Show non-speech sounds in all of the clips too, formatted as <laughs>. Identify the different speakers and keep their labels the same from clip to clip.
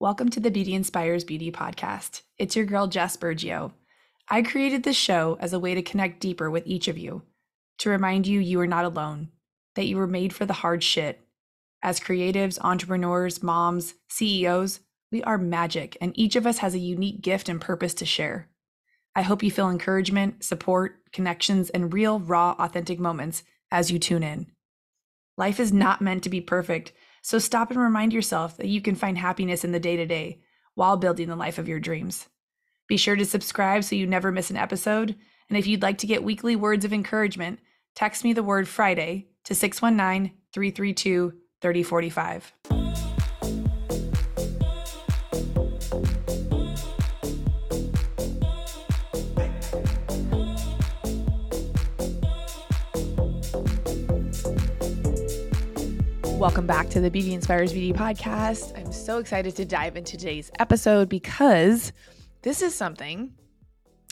Speaker 1: Welcome to the Beauty Inspires Beauty podcast. It's your girl, Jess Burgio. I created this show as a way to connect deeper with each of you, to remind you you are not alone, that you were made for the hard shit. As creatives, entrepreneurs, moms, CEOs, we are magic, and each of us has a unique gift and purpose to share. I hope you feel encouragement, support, connections, and real, raw, authentic moments as you tune in. Life is not meant to be perfect, so stop and remind yourself that you can find happiness in the day to day while building the life of your dreams. Be sure to subscribe so you never miss an episode. And if you'd like to get weekly words of encouragement, text me the word Friday to 619 332 3045. Welcome back to the Beauty Inspires Beauty podcast. I'm so excited to dive into today's episode because this is something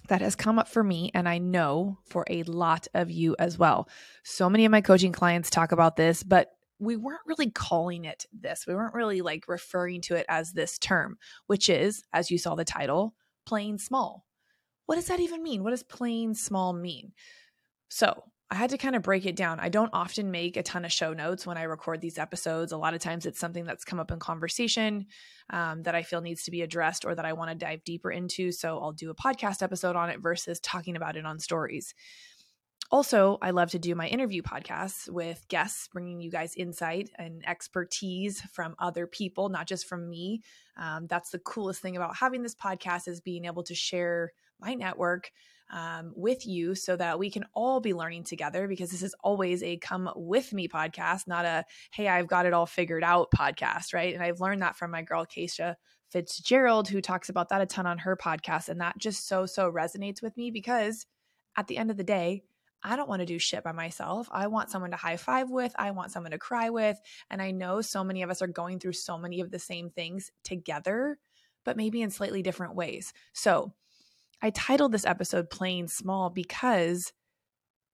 Speaker 1: that has come up for me and I know for a lot of you as well. So many of my coaching clients talk about this, but we weren't really calling it this. We weren't really like referring to it as this term, which is, as you saw the title, playing small. What does that even mean? What does playing small mean? So, I had to kind of break it down. I don't often make a ton of show notes when I record these episodes. A lot of times it's something that's come up in conversation um, that I feel needs to be addressed or that I want to dive deeper into. So I'll do a podcast episode on it versus talking about it on stories. Also, I love to do my interview podcasts with guests, bringing you guys insight and expertise from other people, not just from me. Um, that's the coolest thing about having this podcast is being able to share my network um, with you so that we can all be learning together because this is always a come with me podcast, not a hey, I've got it all figured out podcast, right? And I've learned that from my girl, Keisha Fitzgerald, who talks about that a ton on her podcast. And that just so, so resonates with me because at the end of the day, I don't want to do shit by myself. I want someone to high five with. I want someone to cry with. And I know so many of us are going through so many of the same things together, but maybe in slightly different ways. So, I titled this episode Playing Small because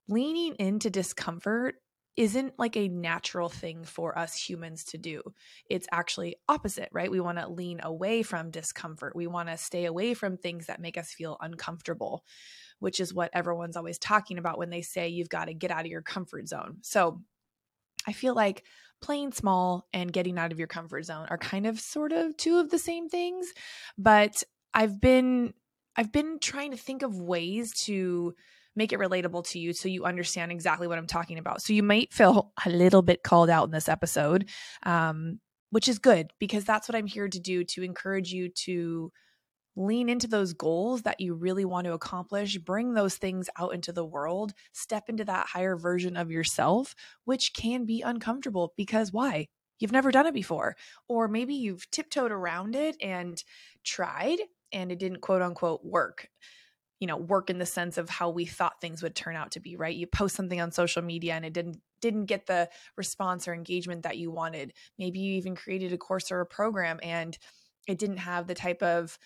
Speaker 1: leaning into discomfort isn't like a natural thing for us humans to do. It's actually opposite, right? We want to lean away from discomfort. We want to stay away from things that make us feel uncomfortable, which is what everyone's always talking about when they say you've got to get out of your comfort zone. So I feel like playing small and getting out of your comfort zone are kind of sort of two of the same things, but I've been I've been trying to think of ways to make it relatable to you so you understand exactly what I'm talking about. So you might feel a little bit called out in this episode, um, which is good because that's what I'm here to do to encourage you to lean into those goals that you really want to accomplish, bring those things out into the world, step into that higher version of yourself, which can be uncomfortable because why? You've never done it before. Or maybe you've tiptoed around it and tried and it didn't quote unquote work you know work in the sense of how we thought things would turn out to be right? You post something on social media and it didn't didn't get the response or engagement that you wanted. Maybe you even created a course or a program and it didn't have the type of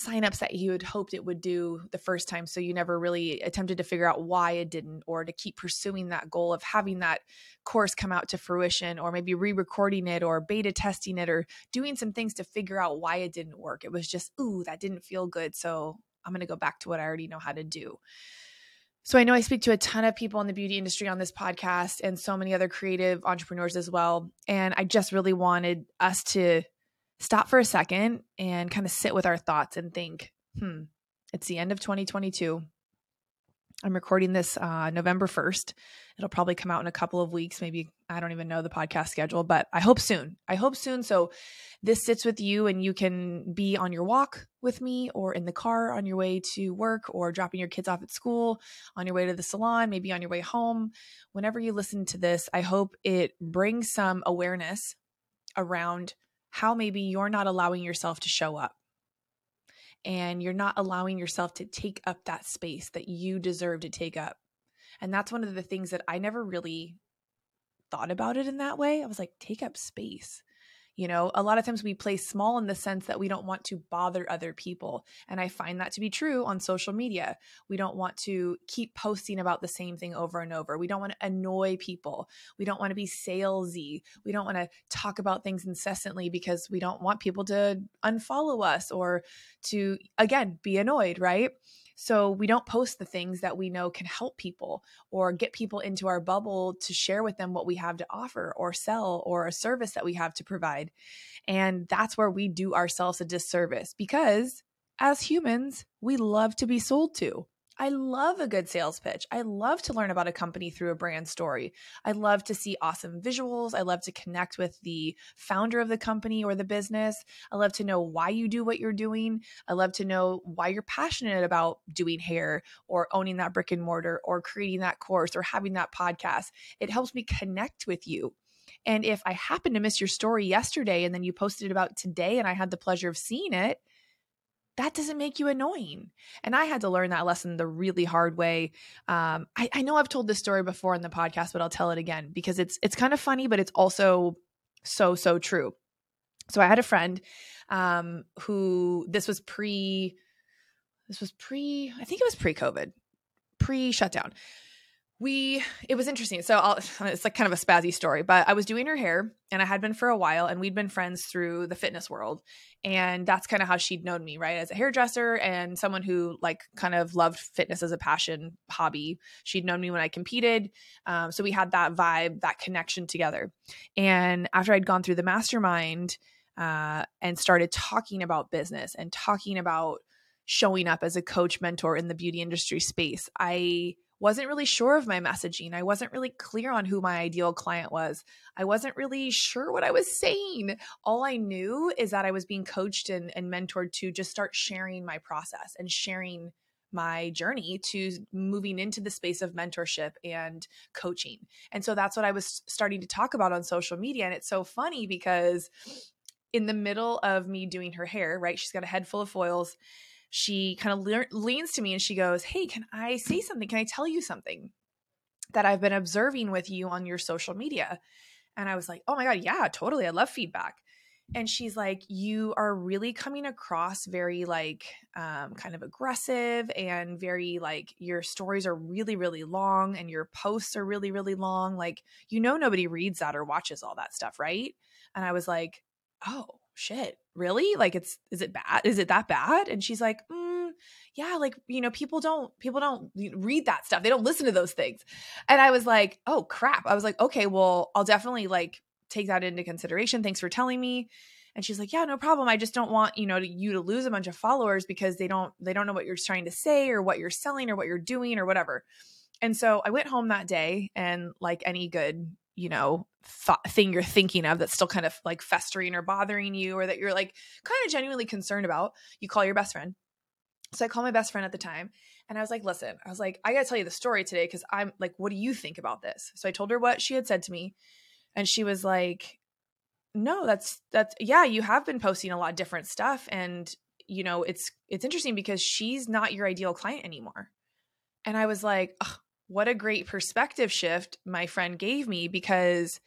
Speaker 1: signups that you had hoped it would do the first time so you never really attempted to figure out why it didn't or to keep pursuing that goal of having that course come out to fruition or maybe re-recording it or beta testing it or doing some things to figure out why it didn't work it was just ooh that didn't feel good so i'm going to go back to what i already know how to do so I know I speak to a ton of people in the beauty industry on this podcast and so many other creative entrepreneurs as well. And I just really wanted us to stop for a second and kind of sit with our thoughts and think, hmm, it's the end of 2022. I'm recording this uh, November 1st. It'll probably come out in a couple of weeks. Maybe I don't even know the podcast schedule, but I hope soon. I hope soon. So this sits with you and you can be on your walk with me or in the car on your way to work or dropping your kids off at school, on your way to the salon, maybe on your way home. Whenever you listen to this, I hope it brings some awareness around how maybe you're not allowing yourself to show up and you're not allowing yourself to take up that space that you deserve to take up. And that's one of the things that I never really thought about it in that way. I was like, take up space. You know, a lot of times we play small in the sense that we don't want to bother other people. And I find that to be true on social media. We don't want to keep posting about the same thing over and over. We don't want to annoy people. We don't want to be salesy. We don't want to talk about things incessantly because we don't want people to unfollow us or to, again, be annoyed, right? So we don't post the things that we know can help people or get people into our bubble to share with them what we have to offer or sell or a service that we have to provide. And that's where we do ourselves a disservice because as humans, we love to be sold to. I love a good sales pitch. I love to learn about a company through a brand story. I love to see awesome visuals. I love to connect with the founder of the company or the business. I love to know why you do what you're doing. I love to know why you're passionate about doing hair or owning that brick and mortar or creating that course or having that podcast. It helps me connect with you. And if I happen to miss your story yesterday and then you posted it about today and I had the pleasure of seeing it, that doesn't make you annoying. And I had to learn that lesson the really hard way. Um, I, I know I've told this story before in the podcast, but I'll tell it again because it's it's kind of funny, but it's also so so true. So I had a friend um, who this was pre, this was pre, I think it was pre COVID, pre shutdown we it was interesting. So I'll, <laughs> it's like kind of a spazzy story but i was doing her hair and i had been for a while and we'd been friends through the fitness world. And that's kind of how she'd known me right as a hairdresser and someone who like kind of loved fitness as a passion hobby. She'd known me when i competed um, so we had that vibe that connection together. And after i'd gone through the mastermind uh, and started talking about business and talking about showing up as a coach mentor in the beauty industry space i wasn't really sure of my messaging. I wasn't really clear on who my ideal client was. I wasn't really sure what I was saying. All I knew is that I was being coached and, and mentored to just start sharing my process and sharing my journey to moving into the space of mentorship and coaching. And so that's what I was starting to talk about on social media. And it's so funny because in the middle of me doing her hair, right? She's got a head full of foils she kind of le- leans to me and she goes, Hey, can I say something? Can I tell you something that I've been observing with you on your social media? And I was like, Oh my God, yeah, totally. I love feedback. And she's like, You are really coming across very, like, um, kind of aggressive and very, like, your stories are really, really long and your posts are really, really long. Like, you know, nobody reads that or watches all that stuff, right? And I was like, Oh, shit really? Like it's is it bad? Is it that bad? And she's like mm, yeah like you know people don't people don't read that stuff. They don't listen to those things. And i was like oh crap. I was like okay well i'll definitely like take that into consideration. Thanks for telling me. And she's like yeah no problem. I just don't want you know to, you to lose a bunch of followers because they don't they don't know what you're trying to say or what you're selling or what you're doing or whatever. And so i went home that day and like any good you know th- thing you're thinking of that's still kind of like festering or bothering you or that you're like kind of genuinely concerned about you call your best friend. So i called my best friend at the time and i was like listen i was like i gotta tell you the story today because i'm like what do you think about this? So i told her what she had said to me and she was like no that's that's yeah you have been posting a lot of different stuff and you know it's it's interesting because she's not your ideal client anymore. And i was like what a great perspective shift my friend gave me because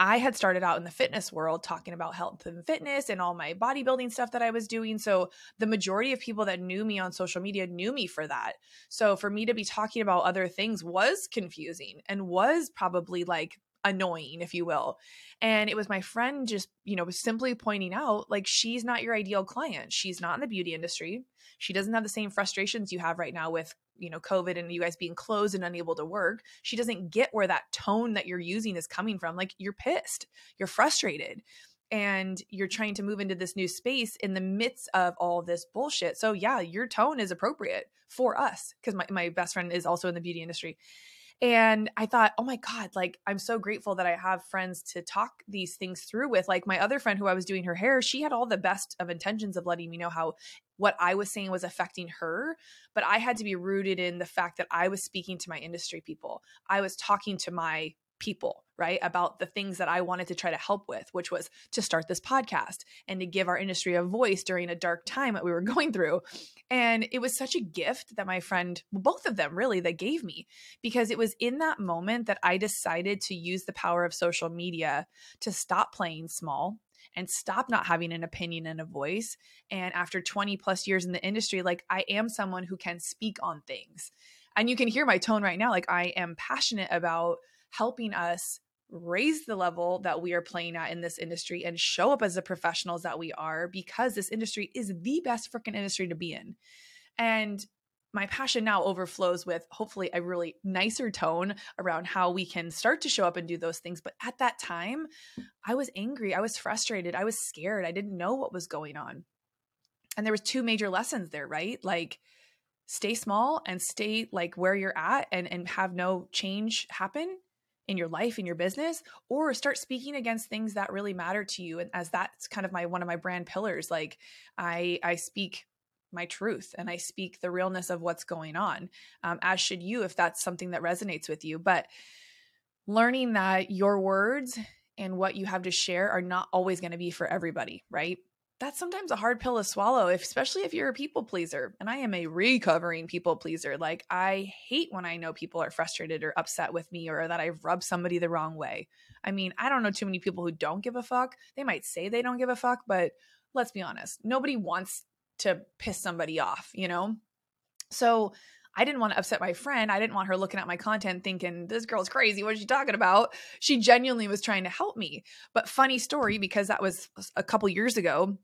Speaker 1: I had started out in the fitness world talking about health and fitness and all my bodybuilding stuff that I was doing. So the majority of people that knew me on social media knew me for that. So for me to be talking about other things was confusing and was probably like annoying, if you will. And it was my friend just, you know, simply pointing out like she's not your ideal client. She's not in the beauty industry. She doesn't have the same frustrations you have right now with you know covid and you guys being closed and unable to work she doesn't get where that tone that you're using is coming from like you're pissed you're frustrated and you're trying to move into this new space in the midst of all this bullshit so yeah your tone is appropriate for us because my, my best friend is also in the beauty industry and I thought, oh my God, like I'm so grateful that I have friends to talk these things through with. Like my other friend who I was doing her hair, she had all the best of intentions of letting me know how what I was saying was affecting her. But I had to be rooted in the fact that I was speaking to my industry people. I was talking to my people, right? About the things that I wanted to try to help with, which was to start this podcast and to give our industry a voice during a dark time that we were <laughs> going through. And it was such a gift that my friend, both of them really, that gave me because it was in that moment that I decided to use the power of social media to stop playing small and stop not having an opinion and a voice. And after 20 plus years in the industry, like I am someone who can speak on things. And you can hear my tone right now. Like I am passionate about helping us raise the level that we are playing at in this industry and show up as the professionals that we are because this industry is the best freaking industry to be in. And my passion now overflows with hopefully a really nicer tone around how we can start to show up and do those things. But at that time, I was angry, I was frustrated, I was scared, I didn't know what was going on. And there was two major lessons there, right? Like stay small and stay like where you're at and and have no change happen in your life in your business or start speaking against things that really matter to you and as that's kind of my one of my brand pillars like i i speak my truth and i speak the realness of what's going on um, as should you if that's something that resonates with you but learning that your words and what you have to share are not always going to be for everybody right that's sometimes a hard pill to swallow, especially if you're a people pleaser. And I am a recovering people pleaser. Like, I hate when I know people are frustrated or upset with me or that I've rubbed somebody the wrong way. I mean, I don't know too many people who don't give a fuck. They might say they don't give a fuck, but let's be honest, nobody wants to piss somebody off, you know? So, I didn't want to upset my friend. I didn't want her looking at my content thinking, this girl's crazy. What is she talking about? She genuinely was trying to help me. But funny story, because that was a couple years ago,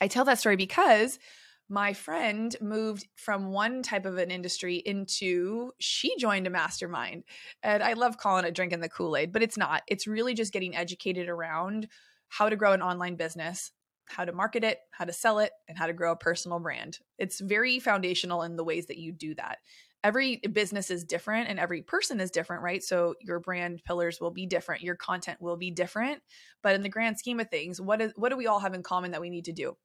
Speaker 1: I tell that story because my friend moved from one type of an industry into she joined a mastermind. And i love calling it drinking the kool-aid but it's not. It's really just getting educated around how to grow an online business how to market it how to sell it and how to grow a personal brand. It's very foundational in the ways that you do that every business is different and every person is different, right? So your brand pillars will be different, your content will be different, but in the grand scheme of things, what is what do we all have in common that we need to do?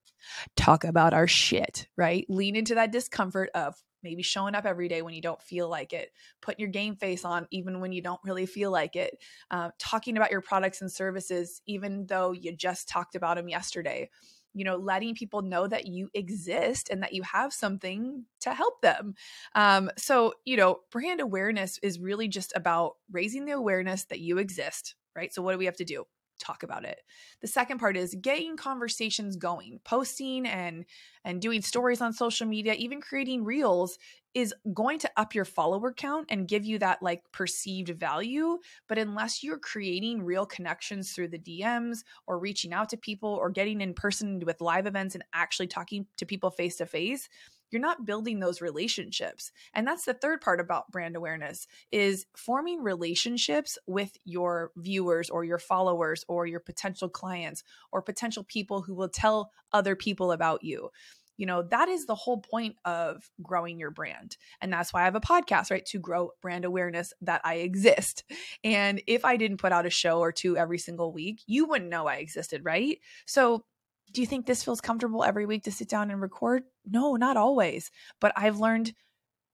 Speaker 1: Talk about our shit, right? Lean into that discomfort of maybe showing up every day when you don't feel like it, putting your game face on even when you don't really feel like it, uh, talking about your products and services even though you just talked about them yesterday you know, letting people know that you exist and that you have something to help them. Um, so, you know, brand awareness is really just about raising the awareness that you exist, right? So, what do we have to do? Talk about it. The second part is getting conversations going. Posting and and doing stories on social media, even creating reels is going to up your follower count and give you that like perceived value, but unless you're creating real connections through the DMs or reaching out to people or getting in person with live events and actually talking to people face to face, you're not building those relationships. And that's the third part about brand awareness is forming relationships with your viewers or your followers or your potential clients or potential people who will tell other people about you. You know that is the whole point of growing your brand. And that's why i have a podcast right to grow brand awareness that i exist. And if i didn't put out a show or two every single week you wouldn't know i existed right? So do you think this feels comfortable every week to sit down and record? No, not always. But I've learned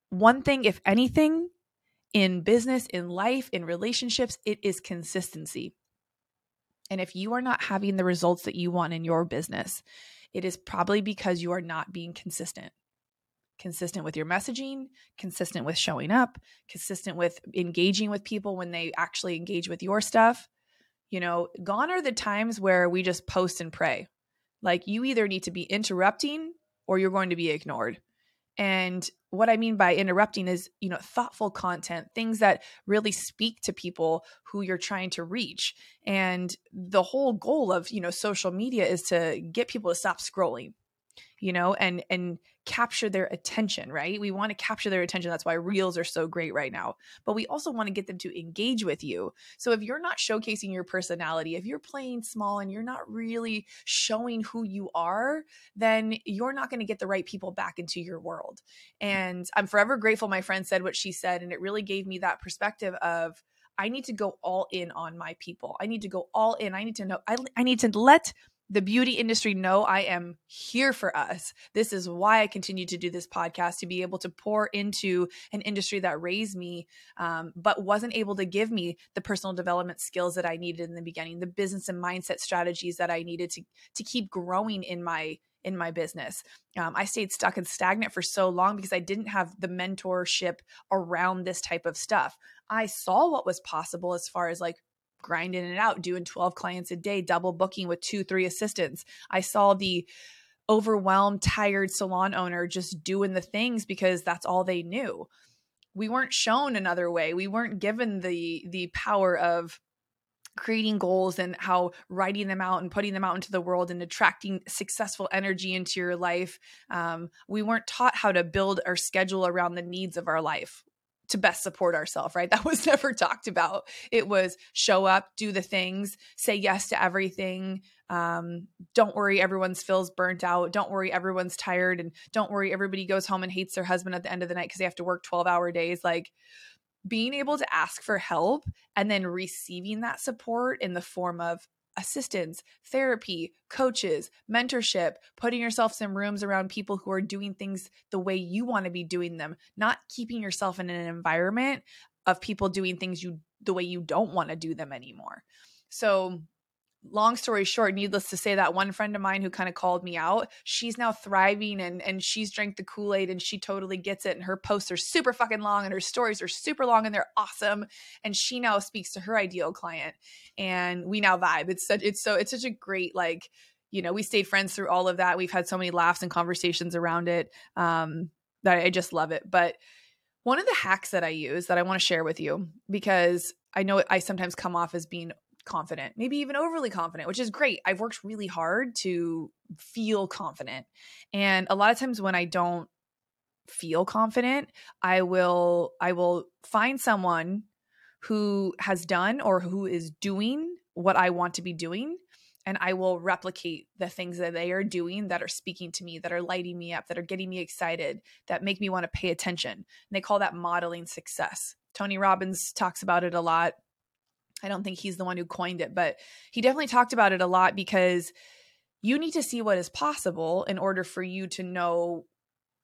Speaker 1: one thing, if anything, in business, in life, in relationships, it is consistency. And if you are not having the results that you want in your business, it is probably because you are not being consistent. Consistent with your messaging, consistent with showing up, consistent with engaging with people when they actually engage with your stuff. You know, gone are the times where we just post and pray, like you either need to be interrupting or you're going to be ignored. And what I mean by interrupting is, you know, thoughtful content, things that really speak to people who you're trying to reach. And the whole goal of, you know, social media is to get people to stop scrolling you know and and capture their attention right we want to capture their attention that's why reels are so great right now but we also want to get them to engage with you so if you're not showcasing your personality if you're playing small and you're not really showing who you are then you're not going to get the right people back into your world and i'm forever grateful my friend said what she said and it really gave me that perspective of I need to go all in on my people. I need to go all in. I need to know, I, I need to let the beauty industry know I am here for us. This is why I continue to do this podcast to be able to pour into an industry that raised me, um, but wasn't able to give me the personal development skills that I needed in the beginning, the business and mindset strategies that I needed to to keep growing in my in my business. Um, I stayed stuck and stagnant for so long because I didn't have the mentorship around this type of stuff. I saw what was possible as far as like grinding it out, doing 12 clients a day, double booking with two, three assistants. I saw the overwhelmed, tired salon owner just doing the things because that's all they knew. We weren't shown another way. We weren't given the the power of creating goals and how writing them out and putting them out into the world and attracting successful energy into your life. Um, we weren't taught how to build our schedule around the needs of our life to best support ourselves, right? <laughs> That was never talked about. It was show up, do the things, say yes to everything. Um, don't worry, everyone's feels burnt out. Don't worry, everyone's tired. And don't worry, everybody goes home and hates their husband at the end of the night because they have to work 12 hour days. Like, being able to ask for help and then receiving that support in the form of assistance, therapy, coaches, mentorship, putting yourself in rooms around people who are doing things the way you want to be doing them, not keeping yourself in an environment of people doing things you the way you don't want to do them anymore. So long story short, needless to say, that one friend of mine who kind of called me out, she's now thriving and and she's drank the Kool Aid and she totally gets it. And her posts are super fucking long and her stories are super long and they're awesome. And she now speaks to her ideal client, and we now vibe. It's such it's so it's such a great like you know we stayed friends through all of that. We've had so many laughs and conversations around it um, that I just love it. But one of the hacks that I use that I want to share with you because I know I sometimes come off as being confident, maybe even overly confident, which is great. I've worked really hard to feel confident. And a lot of times when I don't feel confident, I will I will find someone who has done or who is doing what I want to be doing and I will replicate the things that they are doing that are speaking to me, that are lighting me up, that are getting me excited, that make me want to pay attention. And they call that modeling success. Tony Robbins talks about it a lot. I don't think he's the one who coined it, but he definitely talked about it a lot because you need to see what is possible in order for you to know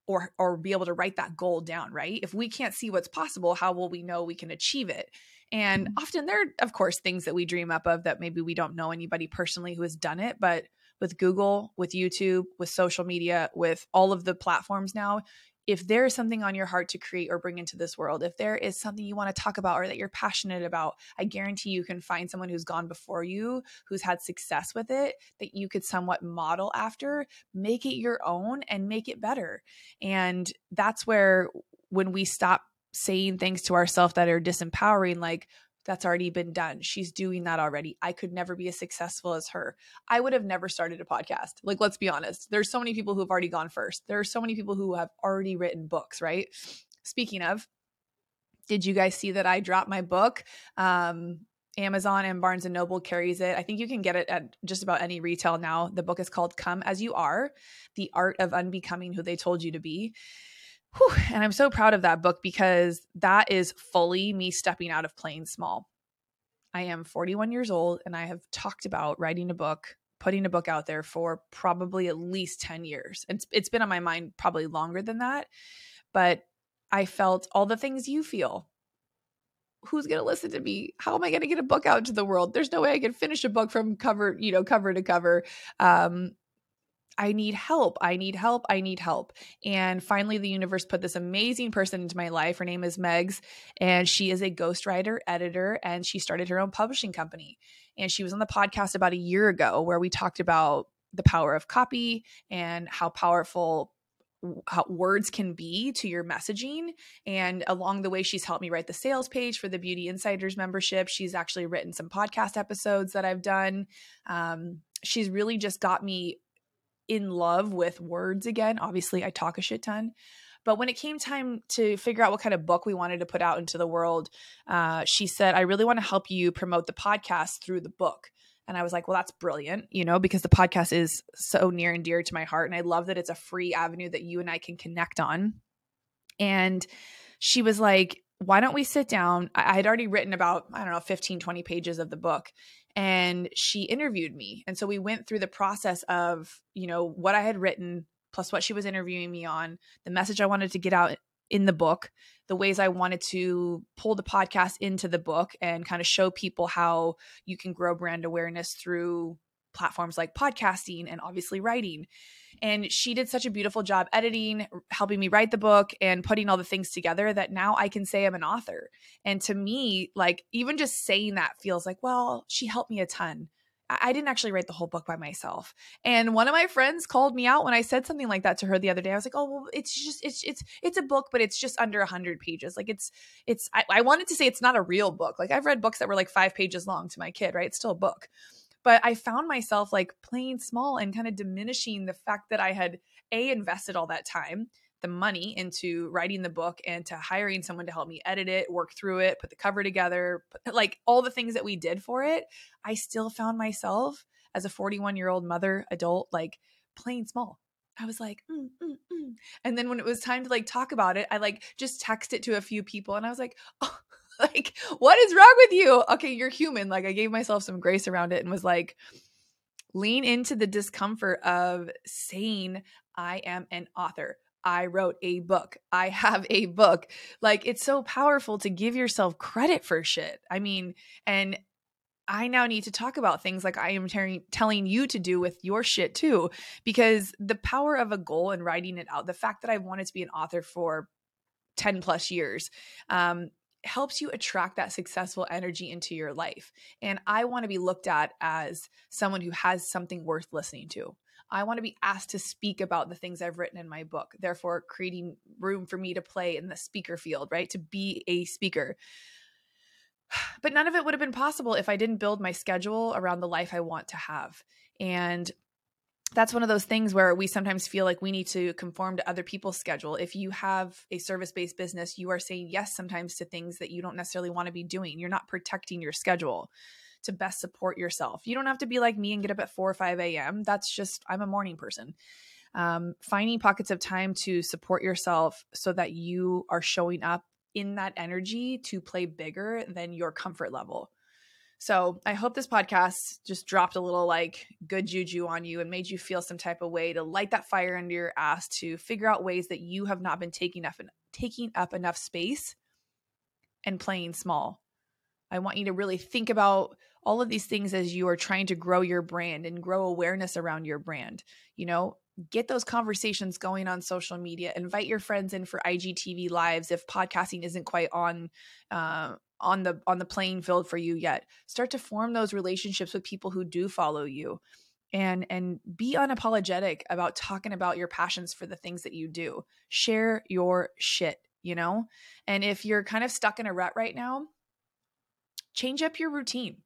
Speaker 1: or or be able to write that goal down, right? If we can't see what's possible, how will we know we can achieve it? And mm-hmm. often there are of course things that we dream up of that maybe we don't know anybody personally who has done it, but with Google, with YouTube, with social media, with all of the platforms now, if there is something on your heart to create or bring into this world, if there is something you want to talk about or that you're passionate about, I guarantee you can find someone who's gone before you, who's had success with it, that you could somewhat model after, make it your own and make it better. And that's where when we stop saying things to ourselves that are disempowering, like, that's already been done. She's doing that already. I could never be as successful as her. I would have never started a podcast. Like, let's be honest. There's so many people who have already gone first. There are so many people who have already written books, right? Speaking of, did you guys see that I dropped my book? Um, Amazon and Barnes and Noble carries it. I think you can get it at just about any retail now. The book is called Come As You Are The Art of Unbecoming Who They Told You to Be. Whew, and I'm so proud of that book because that is fully me stepping out of playing small. I am 41 years old and I have talked about writing a book, putting a book out there for probably at least 10 years. It's, it's been on my mind probably longer than that. But I felt all the things you feel. Who's going to listen to me? How am I going to get a book out to the world? There's no way I can finish a book from cover, you know, cover to cover. Um, I need help. I need help. I need help. And finally, the universe put this amazing person into my life. Her name is Megs, and she is a ghostwriter, editor, and she started her own publishing company. And she was on the podcast about a year ago where we talked about the power of copy and how powerful how words can be to your messaging. And along the way, she's helped me write the sales page for the Beauty Insiders membership. She's actually written some podcast episodes that I've done. Um, she's really just got me in love with words again. Obviously, I talk a shit ton. But when it came time to figure out what kind of book we wanted to put out into the world, uh, she said, I really want to help you promote the podcast through the book. And I was like, well, that's brilliant, you know, because the podcast is so near and dear to my heart. And I love that it's a free avenue that you and I can connect on. And she was like, why don't we sit down? I had already written about, I don't know, 15, 20 pages of the book and she interviewed me. And so we went through the process of you know what i had written plus what she was interviewing me on the message i wanted to get out in the book the ways i wanted to pull the podcast into the book and kind of show people how you can grow brand awareness through platforms like podcasting and obviously writing. And she did such a beautiful job editing, helping me write the book and putting all the things together that now I can say I'm an author. And to me, like even just saying that feels like, well, she helped me a ton. I didn't actually write the whole book by myself. And one of my friends called me out when I said something like that to her the other day. I was like, "Oh, well, it's just it's it's it's a book, but it's just under 100 pages. Like it's it's I, I wanted to say it's not a real book. Like I've read books that were like 5 pages long to my kid, right? It's still a book. But I found myself like playing small and kind of diminishing the fact that I had a invested all that time the money into writing the book and to hiring someone to help me edit it, work through it, put the cover together, like all the things that we did for it, I still found myself as a 41 year old mother, adult, like playing small. I was like, mm, mm, mm. and then when it was time to like talk about it, I like just texted it to a few people and I was like, oh, <laughs> like, what is wrong with you? Okay, you're human. Like, I gave myself some grace around it and was like, lean into the discomfort of saying, I am an author. I wrote a book. I <laughs> have a book. Like it's so powerful to give yourself credit for shit. I mean, and I now need to talk about things like I am ter- telling you to do with your shit too, because the power of a goal and writing it out, the fact that I wanted to be an author for 10 plus years, um, helps you attract that successful energy into your life. And I want to be looked at as someone who has something worth listening to. I want to be asked to speak about the things I've written in my book, therefore, creating room for me to play in the speaker field, right? To be a speaker. <sighs> But none of it would have been possible if I didn't build my schedule around the life I want to have. And that's one of those things where we sometimes feel like we need to conform to other people's schedule. If you have a service based business, you are saying yes sometimes to things that you don't necessarily want to be doing. You're not protecting your schedule to best support yourself. You don't have to be like me and get up at 4 or 5 a.m. That's just, I'm a morning person. Um, finding pockets of time to support yourself so that you are showing up in that energy to play bigger than your comfort level. So I hope this podcast just dropped a little like good juju on you and made you feel some type of way to light that fire under your ass to figure out ways that you have not been taking up taking up enough space and playing small. I want you to really think about all of these things as you are trying to grow your brand and grow awareness around your brand. You know, get those conversations going on social media. Invite your friends in for IGTV lives if podcasting isn't quite on uh, on the on the playing field for you yet. Start to form those relationships with people who do follow you and and be unapologetic about talking about your passions for the things that you do. Share your shit you know? And if you're kind of stuck in a rut right now change up your routine.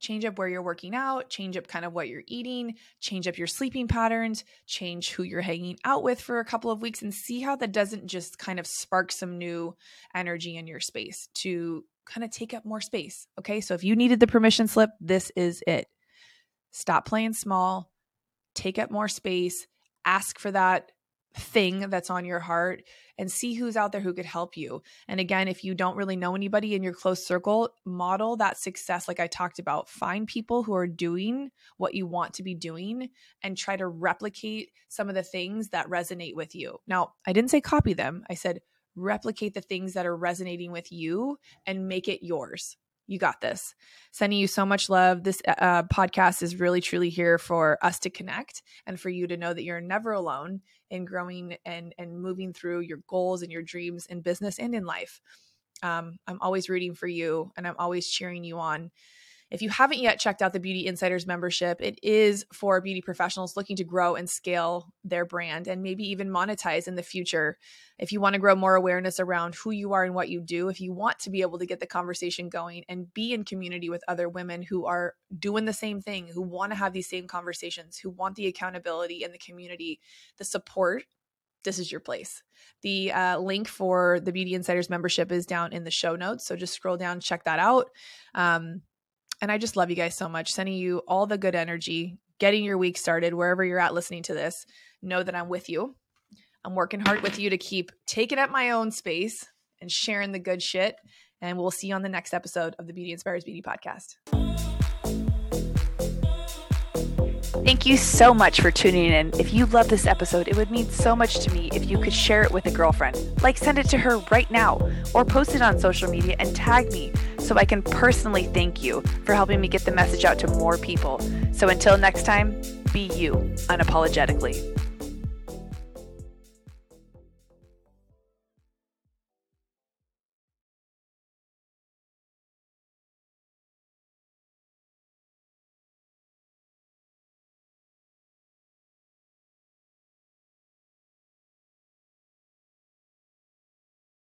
Speaker 1: Change up where you're working out, change up kind of what you're eating, change up your sleeping patterns, change who you're hanging out with for a couple of weeks, and see how that doesn't just kind of spark some new energy in your space to kind of take up more space. Okay. So if you needed the permission slip, this is it. Stop playing small, take up more space, ask for that thing that's on your heart and see who's out there who could help you. And again, if you don't really know anybody in your close circle, model that success like I talked about. Find people who are doing what you want to be doing and try to replicate some of the things that resonate with you. Now, I didn't say copy them. I said replicate the things that are resonating with you and make it yours. You got this. Sending you so much love. This uh, podcast is really, truly here for us to connect and for you to know that you're never alone in growing and and moving through your goals and your dreams in business and in life. Um, I'm always rooting for you, and I'm always cheering you on. If you haven't yet checked out the Beauty Insiders membership, it is for beauty professionals looking to grow and scale their brand and maybe even monetize in the future. If you want to grow more awareness around who you are and what you do, if you want to be able to get the conversation going and be in community with other women who are doing the same thing, who want to have these same conversations, who want the accountability and the community, the support this is your place. The uh, link for the Beauty Insiders membership is down in the show notes. So just scroll down, check that out. Um, and I just love you guys so much, sending you all the good energy, getting your week started wherever you're at listening to this. Know that I'm with you. I'm working hard with you to keep taking up my own space and sharing the good shit. And we'll see you on the next episode of the Beauty Inspires Beauty podcast. Thank you so much for tuning in. If you love this episode, it would mean so much to me if you could share it with a girlfriend. Like send it to her right now or post it on social media and tag me so I can personally thank you for helping me get the message out to more people. So until next time, be you unapologetically.